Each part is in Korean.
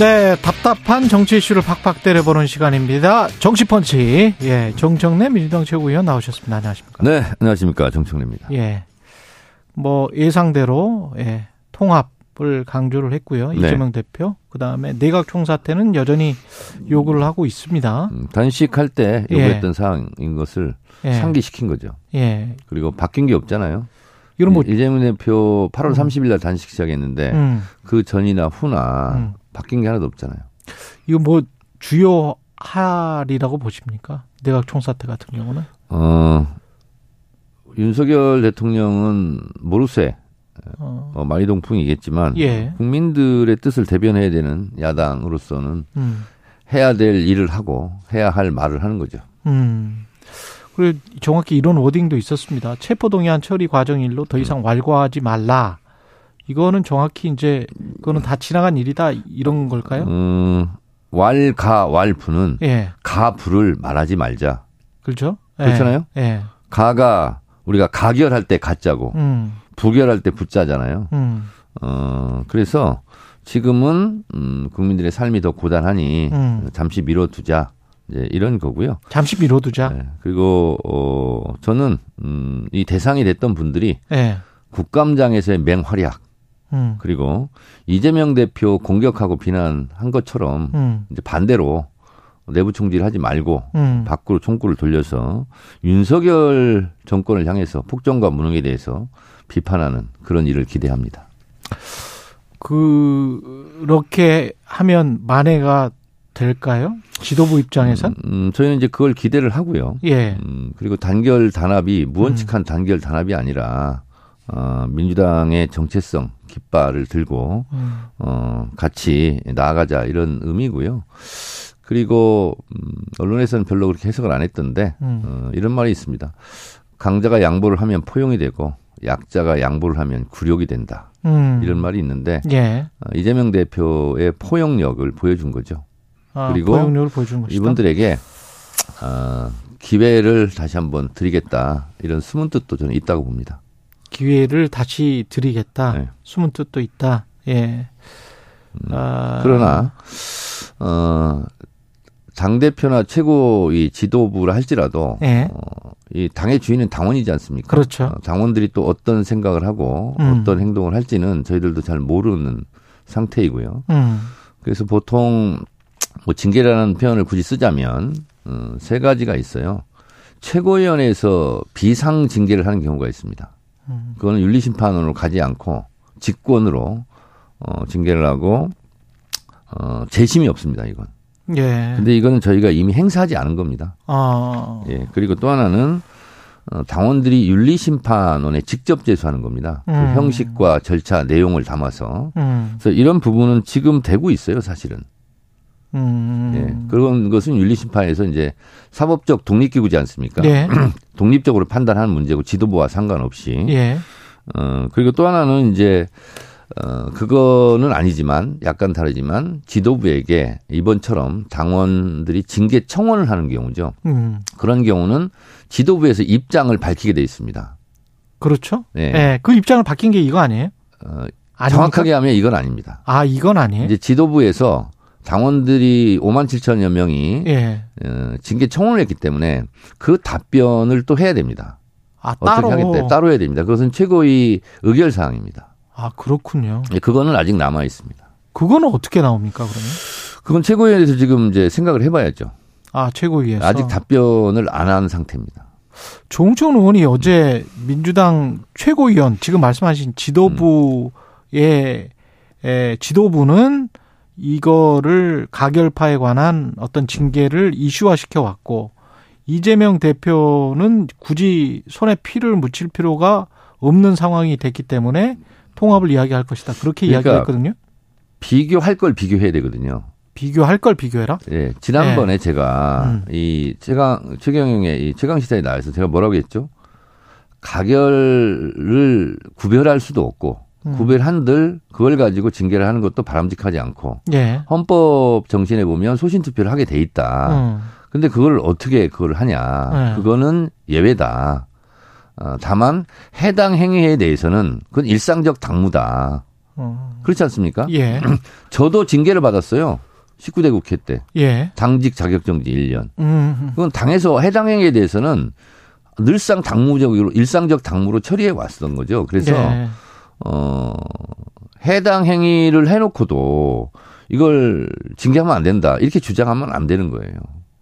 네, 답답한 정치 이슈를 팍팍 때려보는 시간입니다. 정치펀치. 예, 정청래 민주당 최고위원 나오셨습니다. 안녕하십니까? 네, 안녕하십니까. 정청래입니다. 예. 뭐, 예상대로, 예, 통합을 강조를 했고요. 네. 이재명 대표. 그 다음에 내각 총사태는 여전히 요구를 하고 있습니다. 음, 단식할 때 예. 요구했던 사항인 것을 예. 상기시킨 거죠. 예. 그리고 바뀐 게 없잖아요. 이런 뭐, 이- 이재명 대표 8월 30일 날 단식 시작했는데 음, 그 전이나 후나 음. 바뀐 게 하나도 없잖아요. 이거 뭐, 주요 할이라고 보십니까? 내각 총사태 같은 경우는? 어, 윤석열 대통령은 모르쇠 어, 어, 마이동풍이겠지만 예. 국민들의 뜻을 대변해야 되는 야당으로서는 음. 해야 될 일을 하고 해야 할 말을 하는 거죠. 음. 그리고 정확히 이런 워딩도 있었습니다. 체포동의안 처리 과정 일로 더 이상 완과하지 말라. 이거는 정확히 이제 그거는 다 지나간 일이다 이런 걸까요? 음, 왈가 왈부는 예, 가부를 말하지 말자. 그렇죠. 예, 그렇잖아요? 예, 가가 우리가 가결할 때 가짜고 음, 부결할 때 부짜잖아요. 음, 어 그래서 지금은 음 국민들의 삶이 더 고단하니 음. 잠시 미뤄두자 이제 이런 거고요. 잠시 미뤄두자. 네. 그리고 어 저는 음 이 대상이 됐던 분들이 예, 국감장에서의 맹활약 음, 그리고 이재명 대표 공격하고 비난한 것처럼 음, 이제 반대로 내부 총질하지 말고 음. 밖으로 총구를 돌려서 윤석열 정권을 향해서 폭정과 무능에 대해서 비판하는 그런 일을 기대합니다. 그렇게 하면 만회가 될까요? 지도부 입장에선? 음, 저희는 이제 그걸 기대를 하고요. 예, 음, 그리고 단결 단합이 무언칙한 단결 단합이 아니라 어, 민주당의 정체성 깃발을 들고 음, 어, 같이 나아가자 이런 의미고요. 그리고 음, 언론에서는 별로 그렇게 해석을 안 했던데 음. 어, 이런 말이 있습니다. 강자가 양보를 하면 포용이 되고 약자가 양보를 하면 굴욕이 된다. 음. 이런 말이 있는데 예. 어, 이재명 대표의 포용력을 보여준 거죠. 아, 그리고 포용력을 보여준 것이다. 이분들에게 어, 기회를 다시 한번 드리겠다 이런 숨은 뜻도 저는 있다고 봅니다. 기회를 다시 드리겠다. 네. 숨은 뜻도 있다. 예. 아, 그러나 어, 당 대표나 최고 이 지도부를 할지라도 예. 어, 이 당의 주인은 당원이지 않습니까? 그렇죠. 어, 당원들이 또 어떤 생각을 하고 음. 어떤 행동을 할지는 저희들도 잘 모르는 상태이고요. 음. 그래서 보통 뭐 징계라는 표현을 굳이 쓰자면 어, 세 가지가 있어요. 최고위원회에서 비상 징계를 하는 경우가 있습니다. 음. 그거는 윤리 심판으로 가지 않고 직권으로 어, 징계를 하고 어, 재심이 없습니다. 이건. 예. 근데 이거는 저희가 이미 행사하지 않은 겁니다. 아. 예. 그리고 또 하나는 어, 당원들이 윤리심판원에 직접 제소하는 겁니다. 그 음. 형식과 절차 내용을 담아서. 음. 그래서 이런 부분은 지금 되고 있어요, 사실은. 음. 예. 그런 것은 윤리심판에서 이제 사법적 독립기구지 않습니까? 네. 독립적으로 판단하는 문제고 지도부와 상관없이. 예. 어, 그리고 또 하나는 이제, 어, 그거는 아니지만, 약간 다르지만, 지도부에게 이번처럼 당원들이 징계 청원을 하는 경우죠. 음. 그런 경우는 지도부에서 입장을 밝히게 돼 있습니다. 그렇죠. 예. 예. 그 입장을 바뀐 게 이거 아니에요? 어? 정확하게 하면 이건 아닙니다. 아, 이건 아니에요? 이제 지도부에서 당원들이 5만 7천여 명이 예. 어, 징계 청원을 했기 때문에 그 답변을 또 해야 됩니다. 아, 어떻게 따로. 하겠다. 따로 해야 됩니다. 그것은 최고의 의결 사항입니다. 아, 그렇군요. 예, 그거는 아직 남아 있습니다. 그거는 어떻게 나옵니까, 그러면? 그건 최고위원회에서 지금 이제 생각을 해 봐야죠. 아, 최고위에서. 아직 답변을 안 한 상태입니다. 조홍천 의원이 어제 민주당 최고위원 지금 말씀하신 지도부의 에, 지도부는 이거를 가결파에 관한 어떤 징계를 이슈화 시켜 왔고 이재명 대표는 굳이 손에 피를 묻힐 필요가 없는 상황이 됐기 때문에 통합을 이야기할 것이다. 그렇게 그러니까 이야기했거든요. 비교할 걸 비교해야 되거든요. 비교할 걸 비교해라. 예, 지난번에 제가 음. 이 최강 최경영의 이 최강 시사에 나와서 제가 뭐라고 했죠? 가결을 구별할 수도 없고 음. 구별한들 그걸 가지고 징계를 하는 것도 바람직하지 않고 예. 헌법 정신에 보면 소신 투표를 하게 돼 있다. 음. 근데 그걸 어떻게 그걸 하냐? 네. 그거는 예외다. 어, 다만 해당 행위에 대해서는 그건 일상적 당무다. 어. 그렇지 않습니까? 예. 저도 징계를 받았어요. 19대 국회 때 예. 당직 자격정지 1년. 음. 그건 당에서 해당 행위에 대해서는 늘상 당무적으로 일상적 당무로 처리해 왔던 거죠. 그래서 예. 어 해당 행위를 해놓고도 이걸 징계하면 안 된다 이렇게 주장하면 안 되는 거예요.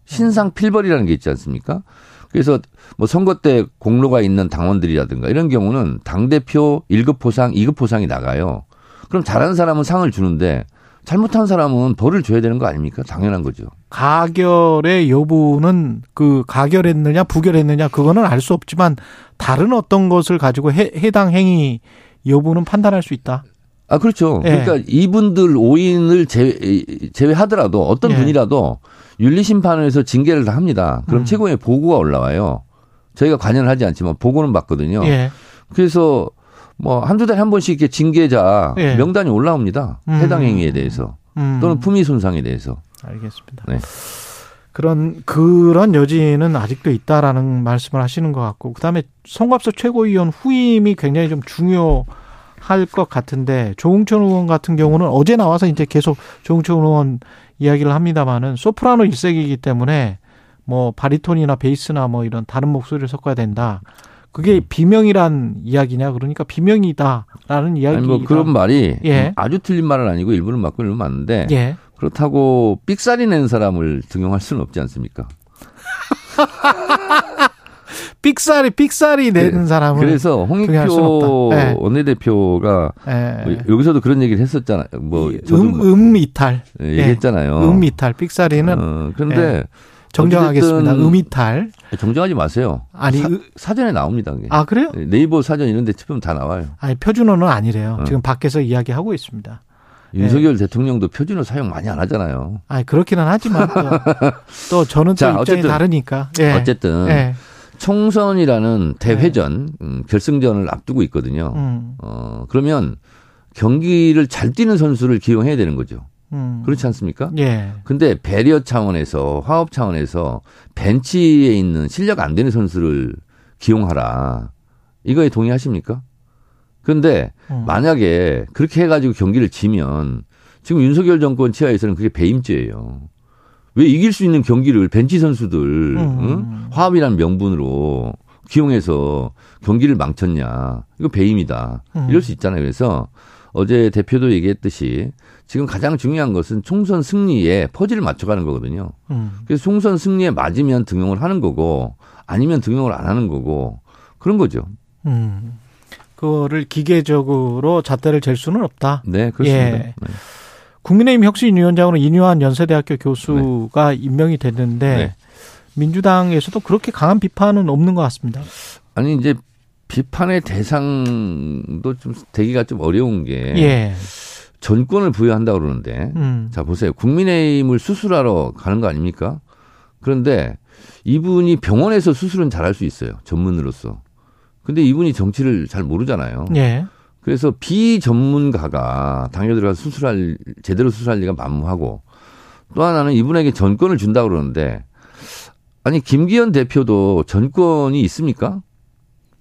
신상 필벌이라는 게 있지 않습니까? 그래서 뭐 선거 때 공로가 있는 당원들이라든가 이런 경우는 당 대표 1급 포상, 2급 포상이 나가요. 그럼 잘하는 사람은 상을 주는데 잘못한 사람은 벌을 줘야 되는 거 아닙니까? 당연한 거죠. 가결의 여부는 그 가결했느냐 부결했느냐 그거는 알 수 없지만 다른 어떤 것을 가지고 해, 해당 행위 여부는 판단할 수 있다. 아, 그렇죠. 예. 그러니까 이분들 5인을 제외, 제외하더라도 어떤 예. 분이라도 윤리 심판에서 징계를 다 합니다. 그럼 음. 최고의 보고가 올라와요. 저희가 관여를 하지 않지만 보고는 받거든요. 예. 그래서 뭐 한두 달에 한 번씩 이렇게 징계자 예. 명단이 올라옵니다. 음. 해당 행위에 대해서 음. 또는 품위 손상에 대해서. 알겠습니다. 네. 그런 그런 여지는 아직도 있다라는 말씀을 하시는 것 같고 그다음에 송갑석 최고위원 후임이 굉장히 좀 중요 할 것 같은데 조홍천 의원 같은 경우는 어제 나와서 이제 계속 조홍천 의원 이야기를 합니다마는 소프라노 일색이기 때문에 뭐 바리톤이나 베이스나 뭐 이런 다른 목소리를 섞어야 된다. 그게 비명이란 이야기냐 그러니까 비명이다라는 이야기가 아니 뭐 그런 말이 예. 아주 틀린 말은 아니고 일부는 맞고 일부는 맞는데 예. 그렇다고 삑사리 낸 사람을 등용할 수는 없지 않습니까? 삑사리 삑사리 내는 사람을 그래서 홍익표. 네. 원내대표가 예. 뭐 여기서도 그런 얘기를 했었잖아요. 뭐 음, 뭐음 이탈. 얘기했잖아요. 음 이탈. 삑사리는 어, 그런데 정정하겠습니다. 어쨌든 음 이탈. 정정하지 마세요. 아니, 사, 으- 사전에 나옵니다. 그게. 아, 그래요? 네이버 사전 이런 데 치면 다 나와요. 아니, 표준어는 아니래요. 어. 지금 밖에서 이야기하고 있습니다. 윤석열 대통령도 표준어 사용 많이 안 하잖아요. 아니, 그렇기는 하지만 또, 또 저는 또 자, 입장이 어쨌든. 다르니까. 예. 어쨌든 예. 총선이라는 대회전 음, 결승전을 앞두고 있거든요. 음, 어, 그러면 경기를 잘 뛰는 선수를 기용해야 되는 거죠. 음. 그렇지 않습니까? 예. 근데 배리어 차원에서 화업 차원에서 벤치에 있는 실력 안 되는 선수를 기용하라. 이거에 동의하십니까? 근데 음. 만약에 그렇게 해가지고 경기를 지면 지금 윤석열 정권 치하에서는 그게 배임죄예요. 왜 이길 수 있는 경기를 벤치 선수들 음. 응? 화합이라는 명분으로 기용해서 경기를 망쳤냐? 이거 배임이다. 음. 이럴 수 있잖아요. 그래서 어제 대표도 얘기했듯이 지금 가장 중요한 것은 총선 승리에 퍼즐을 맞춰가는 거거든요. 음. 그래서 총선 승리에 맞으면 등용을 하는 거고 아니면 등용을 안 하는 거고 그런 거죠. 음. 그거를 기계적으로 잣대를 잴 수는 없다. 네, 그렇습니다. 예. 네. 국민의힘 혁신위원장으로 인유한 연세대학교 교수가 임명이 됐는데 네. 민주당에서도 그렇게 강한 비판은 없는 것 같습니다. 아니 이제 비판의 대상도 좀 되기가 좀 어려운 게 예. 전권을 부여한다 고 그러는데 음. 자 보세요 국민의힘을 수술하러 가는 거 아닙니까? 그런데 이분이 병원에서 수술은 잘할 수 있어요 전문으로서. 근데 이분이 정치를 잘 모르잖아요. 예. 그래서 비전문가가 당에 들어가서 수술할 제대로 수술할 리가 만무하고 또 하나는 이분에게 전권을 준다 고 그러는데 아니 김기현 대표도 전권이 있습니까?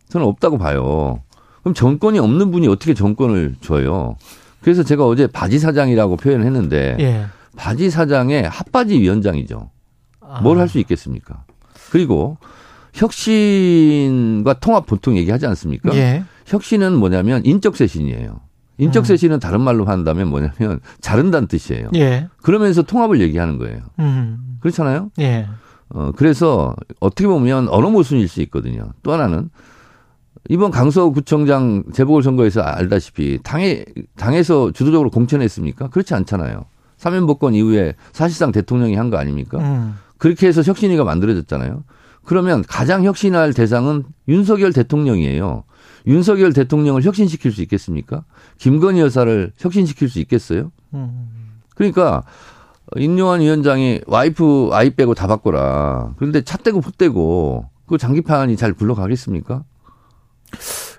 저는 없다고 봐요. 그럼 전권이 없는 분이 어떻게 전권을 줘요? 그래서 제가 어제 바지 사장이라고 표현했는데 예. 바지 사장의 핫바지 위원장이죠. 아. 뭘할수 있겠습니까? 그리고 혁신과 통합 보통 얘기하지 않습니까? 예. 혁신은 뭐냐면 인적 쇄신이에요. 인적 음. 쇄신은 다른 말로 한다면 뭐냐면 자른다는 뜻이에요. 예. 그러면서 통합을 얘기하는 거예요. 음. 그렇잖아요. 예. 어 그래서 어떻게 보면 어느 모순일 수 있거든요. 또 하나는 이번 강서구청장 재보궐선거에서 알다시피 당에 당에서 주도적으로 공천했습니까? 그렇지 않잖아요. 사면복권 이후에 사실상 대통령이 한 거 아닙니까? 음. 그렇게 해서 혁신위가 만들어졌잖아요. 그러면 가장 혁신할 대상은 윤석열 대통령이에요. 윤석열 대통령을 혁신시킬 수 있겠습니까? 김건희 여사를 혁신시킬 수 있겠어요? 음. 그러니까 인요한 위원장이 와이프 아이 빼고 다 바꿔라. 그런데 차 떼고 못 떼고 그 장기판이 잘 굴러가겠습니까?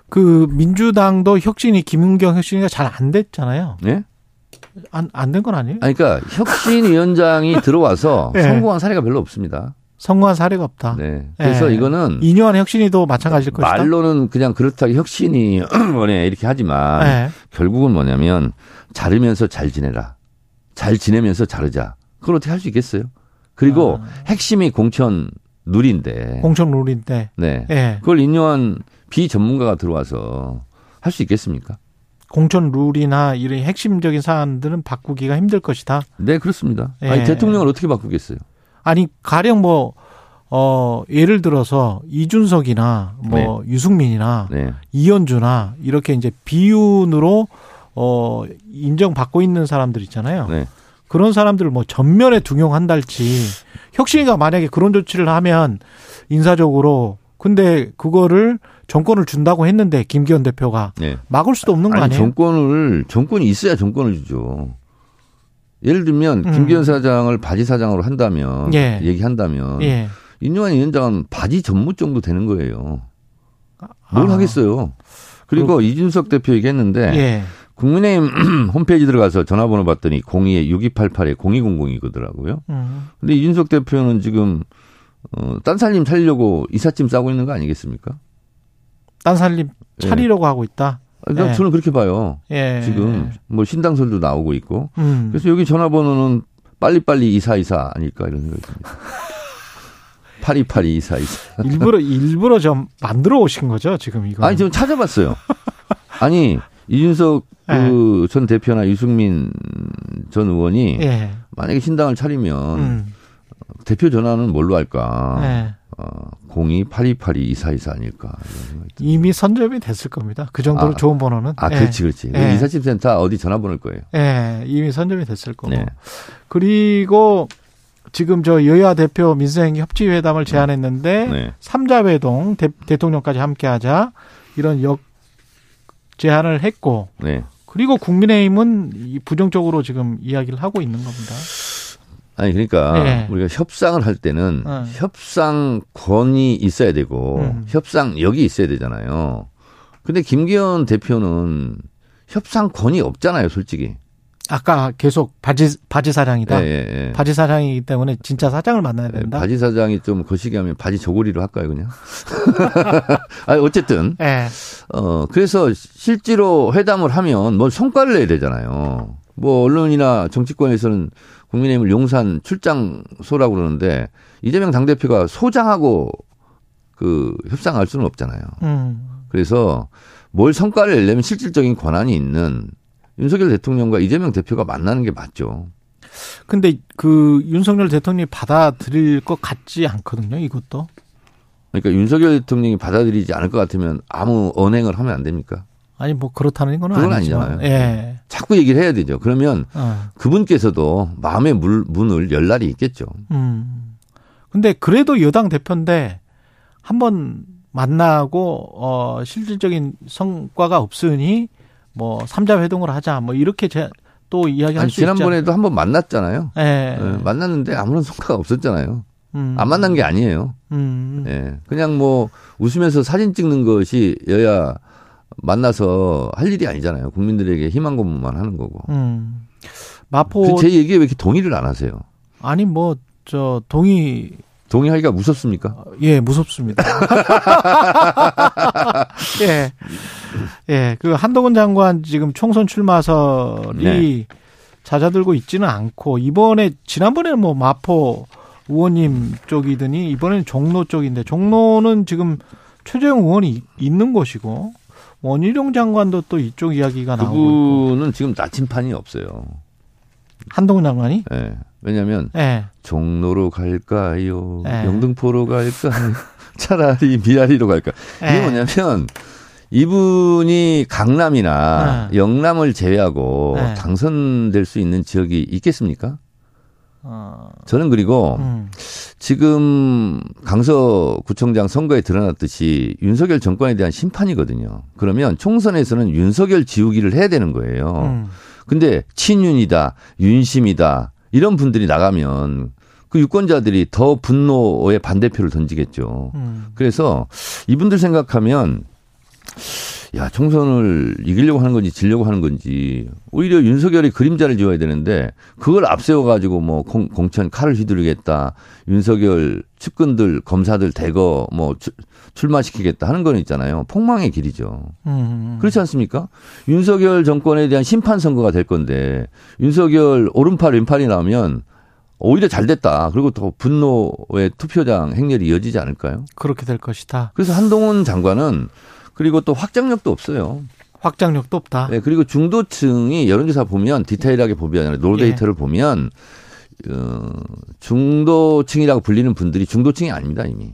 그 민주당도 혁신이 김은경 혁신이가 잘 안 됐잖아요. 예? 안안 된 건 아니에요? 아니, 그러니까 혁신위원장이 들어와서 네. 성공한 사례가 별로 없습니다. 성공한 사례가 없다. 네. 그래서 예. 이거는 이뇨한 혁신이도 마찬가지일 것이다. 말로는 그냥 그렇다고 혁신이 뭐네 이렇게 하지만 예. 결국은 뭐냐면 자르면서 잘 지내라. 잘 지내면서 자르자. 그걸 어떻게 할 수 있겠어요? 그리고 아. 핵심이 공천 누리인데. 공천 룰인데. 네. 예. 그걸 인요한 비전문가가 들어와서 할 수 있겠습니까? 공천 룰이나 이런 핵심적인 사안들은 바꾸기가 힘들 것이다. 네, 그렇습니다. 예. 아니, 대통령을 어떻게 바꾸겠어요? 아니 가령 뭐 어, 예를 들어서 이준석이나 뭐 유승민이나 네. 이현주나 이렇게 이제 비윤으로 어, 인정받고 있는 사람들 있잖아요. 네. 그런 사람들을 뭐 전면에 등용한달지 혁신이가 만약에 그런 조치를 하면 인사적으로 근데 그거를 정권을 준다고 했는데 김기현 대표가 네. 막을 수도 없는 거 아니, 아니에요? 정권을, 정권이 있어야 정권을 주죠. 예를 들면, 음. 김기현 사장을 바지 사장으로 한다면, 예. 얘기한다면, 예. 인요한 위원장은 바지 전무 정도 되는 거예요. 뭘 아. 하겠어요. 그리고 이준석 대표 얘기했는데, 예. 국민의힘 홈페이지 들어가서 전화번호 봤더니 02-6288에 0200이거더라고요. 음. 근데 이준석 대표는 지금, 어, 딴 살림 살려고 이삿짐 싸고 있는 거 아니겠습니까? 딴 살림 차리려고 하고 있다. 아, 난 예. 저는 그렇게 봐요. 예. 지금 뭐 신당설도 나오고 있고. 음. 그래서 여기 전화번호는 빨리빨리 이사이사 아닐까 이런 생각이 듭니다. 파리파리 이사이사. 일부러 일부러 좀 만들어 오신 거죠 지금 이거. 아니, 좀 찾아봤어요. 아니, 이준석 그전 대표나 유승민 전 의원이 예. 만약에 신당을 차리면 음. 대표 전화는 뭘로 할까? 예. 어, 028282 이사이사 아닐까? 이미 선점이 됐을 겁니다. 그 정도로 아, 좋은 번호는. 아, 예. 그렇지, 그렇지. 예. 이삿짐 센터 어디 전화번호일 거예요. 예, 이미 선점이 됐을 거고. 네. 그리고 지금 저 여야 대표 민생 협치 회담을 제안했는데 네. 삼자 회동 대, 대통령까지 함께하자 이런 역 제안을 했고 네. 그리고 국민의힘은 이 부정적으로 지금 이야기를 하고 있는 겁니다. 아니 그러니까 네. 우리가 협상을 할 때는 어. 협상권이 있어야 되고 음. 협상력이 있어야 되잖아요. 근데 김기현 대표는 협상권이 없잖아요, 솔직히. 아까 계속 바지 바지 사장이다. 예, 예, 예. 바지 사장이기 때문에 진짜 사장을 만나야 예, 된다. 바지 사장이 좀 거시기 하면 바지 저고리로 할까요, 그냥? 아니, 어쨌든 예. 어 그래서 실제로 회담을 하면 뭘 성과를 내야 되잖아요. 뭐 언론이나 정치권에서는 국민의힘을 용산 출장소라고 그러는데 이재명 당대표가 소장하고 그 협상할 수는 없잖아요. 음. 그래서 뭘 성과를 내려면 실질적인 권한이 있는 윤석열 대통령과 이재명 대표가 만나는 게 맞죠. 근데 그 윤석열 대통령이 받아들일 것 같지 않거든요. 이것도. 그러니까 윤석열 대통령이 받아들이지 않을 것 같으면 아무 언행을 하면 안 됩니까? 아니 뭐 그렇다는 건 그건 아니지만. 아니잖아요. 예. 자꾸 얘기를 해야 되죠. 그러면 어. 그분께서도 마음의 물, 문을 열 날이 있겠죠. 음. 근데 그래도 여당 대표인데 한번 만나고 어 실질적인 성과가 없으니 뭐 삼자 회동을 하자 뭐 이렇게 제, 또 이야기할 아니, 수 있죠. 지난번에도 한번 만났잖아요. 예. 예, 만났는데 아무런 성과가 없었잖아요. 음. 안 만난 게 아니에요. 음. 예. 그냥 뭐 웃으면서 사진 찍는 것이 여야 만나서 할 일이 아니잖아요. 국민들에게 희망 고문만 하는 거고. 음. 마포 그 제 얘기에 왜 이렇게 동의를 안 하세요? 아니 뭐 저 동의 동의하기가 무섭습니까? 예, 무섭습니다. 예. 예, 그 한동훈 장관 지금 총선 출마설이 네. 잦아들고 있지는 않고 이번에 지난번에는 뭐 마포 의원님 쪽이더니 이번에는 종로 쪽인데 종로는 지금 최재형 의원이 있는 곳이고 원희룡 장관도 또 이쪽 이야기가 나오고 그분은 지금 나침판이 없어요. 한동훈 장관이 예. 왜냐하면 예. 종로로 갈까요? 네. 영등포로 갈까요? 차라리 미아리로 갈까? 이게 네. 뭐냐면 이분이 강남이나 네. 영남을 제외하고 네. 당선될 수 있는 지역이 있겠습니까? 어, 저는 그리고 음. 지금 강서구청장 선거에 드러났듯이 윤석열 정권에 대한 심판이거든요. 그러면 총선에서는 윤석열 지우기를 해야 되는 거예요. 음. 근데 친윤이다, 윤심이다 이런 분들이 나가면 그 유권자들이 더 분노의 반대표를 던지겠죠. 음. 그래서 이분들 생각하면 야 총선을 이기려고 하는 건지 지려고 하는 건지 오히려 윤석열이 그림자를 지어야 되는데 그걸 앞세워 가지고 뭐 공, 공천 칼을 휘두르겠다 윤석열 측근들 검사들 대거 뭐 출, 출마시키겠다 하는 건 있잖아요. 폭망의 길이죠. 음. 그렇지 않습니까? 윤석열 정권에 대한 심판 선거가 될 건데 윤석열 오른팔 왼팔이 나오면 오히려 잘 됐다. 그리고 더 분노의 투표장 행렬이 이어지지 않을까요? 그렇게 될 것이다. 그래서 한동훈 장관은 그리고 또 확장력도 없어요. 확장력도 없다. 네, 그리고 중도층이 여론조사 보면 디테일하게 보면 raw data를 보면 어, 중도층이라고 불리는 분들이 중도층이 아닙니다 이미.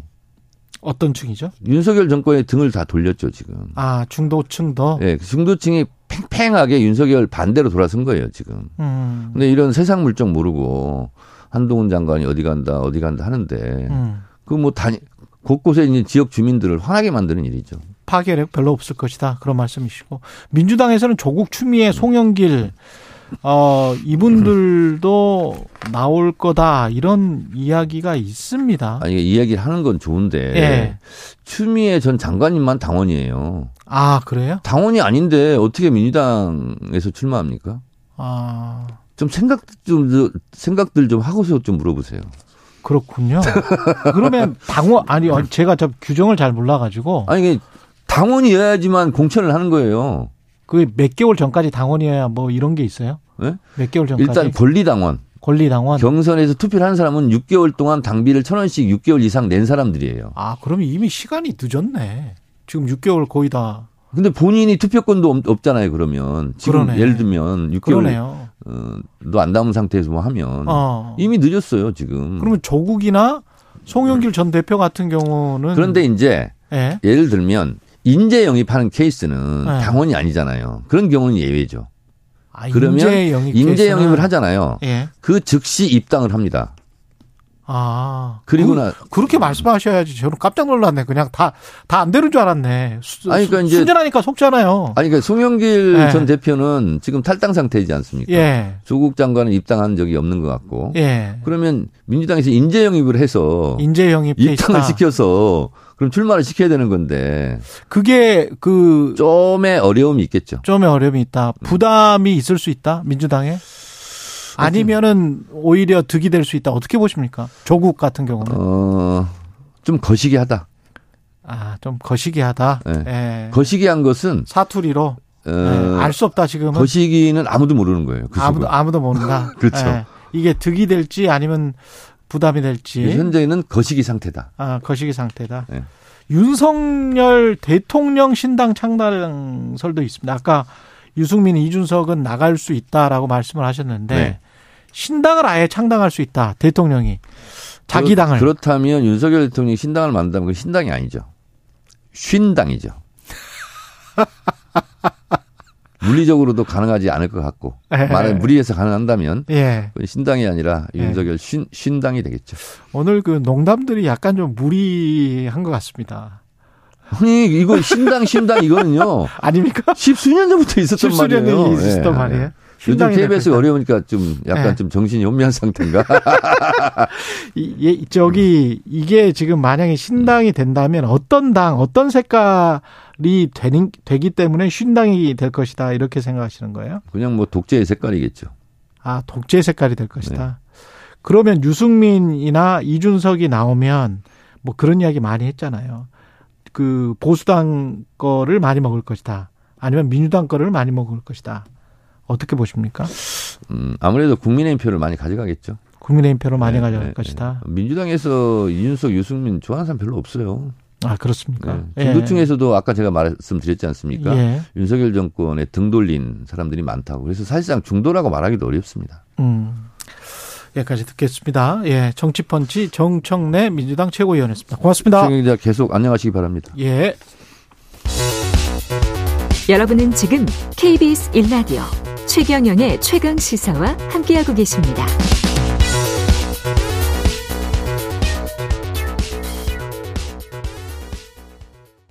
어떤 층이죠? 윤석열 정권의 등을 다 돌렸죠 지금. 아 중도층도. 네, 중도층이 팽팽하게 윤석열 반대로 돌아선 거예요 지금. 음. 근데 이런 세상 물정 모르고 한동훈 장관이 어디 간다 어디 간다 하는데 음. 그뭐 다니 곳곳에 있는 지역 주민들을 화나게 만드는 일이죠. 파괴력 별로 없을 것이다. 그런 말씀이시고 민주당에서는 조국 추미애 송영길 어 이분들도 나올 거다 이런 이야기가 있습니다. 아니 이 얘기를 하는 건 좋은데 예. 추미애 전 장관님만 당원이에요. 아 그래요? 당원이 아닌데 어떻게 민주당에서 출마합니까? 아 좀 생각 좀 생각들 좀 하고서 좀 물어보세요. 그렇군요. 그러면 당원 아니 어, 제가 저 규정을 잘 몰라가지고 아니 이게 당원이어야지만 공천을 하는 거예요. 그 몇 개월 전까지 당원이어야 뭐 이런 게 있어요? 네? 몇 개월 전까지 일단 권리당원 권리당원. 경선에서 투표를 하는 사람은 6개월 동안 당비를 천 원씩 6개월 이상 낸 사람들이에요. 아 그러면 이미 시간이 늦었네. 지금 6개월 거의 다 근데 본인이 투표권도 없- 없잖아요. 그러면 지금 그러네. 예를 들면 6개월 그러네요. 어, 너안 담은 상태에서 뭐 하면 어. 이미 늦었어요 지금. 그러면 조국이나 송영길 전 대표 같은 경우는 그런데 이제 예. 예를 들면 인재 영입하는 케이스는 네. 당원이 아니잖아요. 그런 경우는 예외죠. 아, 그러면 인재 영입 인재 영입을 하잖아요. 예. 그 즉시 입당을 합니다. 아. 그리고 그, 나 그렇게 말씀하셔야지. 저는 깜짝 놀랐네. 그냥 다, 다 안 되는 줄 알았네. 수, 아니, 그러니까 이제- 순전하니까 속잖아요. 아니 그러니까 송영길 네. 전 대표는 지금 탈당 상태이지 않습니까? 예. 조국 장관은 입당한 적이 없는 것 같고. 예. 그러면 민주당에서 인재 영입을 해서 인재 영입 입당을. 시켜서 그럼 출마를 시켜야 되는 건데 그게 그 좀의 어려움이 있겠죠. 좀의 어려움이 있다. 부담이 있을 수 있다. 민주당에. 아니면은 오히려 득이 될 수 있다. 어떻게 보십니까? 조국 같은 경우는. 어, 좀 거시기하다. 아, 좀 거시기하다. 네. 예. 거시기한 것은 사투리로 어, 알수 없다 지금은. 거시기는 아무도 모르는 거예요. 그 아무도 속은. 아무도 모른다. 그렇죠. 예. 이게 득이 될지 아니면 부담이 될지. 현재는 거시기 상태다. 아, 거시기 상태다. 네. 윤석열 대통령 신당 창당설도 있습니다. 아까 유승민, 이준석은 나갈 수 있다라고 말씀을 하셨는데 네. 신당을 아예 창당할 수 있다. 대통령이 자기 당을 그렇, 다면 윤석열 대통령이 신당을 만든다면 그 신당이 아니죠. 쉰당이죠. 물리적으로도 가능하지 않을 것 같고 예. 만약 무리해서 가능한다면 예. 신당이 아니라 예. 윤석열 쉰, 쉰당이 되겠죠. 오늘 그 농담들이 약간 좀 무리한 것 같습니다. 아니 이거 신당 쉰당 이거는요 아닙니까? 십수년 전부터 있었던 십수년이 말이에요. 있었던 예. 말이에요. 요즘 KBS. 어려우니까 좀 약간 예. 좀 정신이 혼미한 상태인가? 이, 예, 저기 이게 지금 만약에 신당이 된다면 어떤 당, 어떤 색깔이 되는, 되기 때문에 신당이 될 것이다 이렇게 생각하시는 거예요? 그냥 뭐 독재의 색깔이겠죠. 아 독재 색깔이 될 것이다. 그러면 유승민이나 이준석이 나오면 뭐 그런 이야기 많이 했잖아요. 그 보수당 거를 많이 먹을 것이다. 아니면 민주당 거를 많이 먹을 것이다. 어떻게 보십니까? 음, 아무래도 국민의힘 표를 많이 가져가겠죠. 국민의힘 표로 많이 네, 가져갈 네, 것이다. 네. 민주당에서 이준석, 유승민 좋아하는 사람 별로 없어요. 아 그렇습니까? 네. 중도층에서도 아까 제가 말씀드렸지 않습니까? 예. 윤석열 정권에 등 돌린 사람들이 많다고. 그래서 사실상 중도라고 말하기도 어렵습니다. 음. 여기까지 듣겠습니다. 예, 정치펀치 정청래 민주당 최고위원이었습니다. 고맙습니다. 최경기자 계속 안녕하시기 바랍니다. 예. 여러분은 지금 KBS 1라디오 최경영의 최강 시사와 함께하고 계십니다.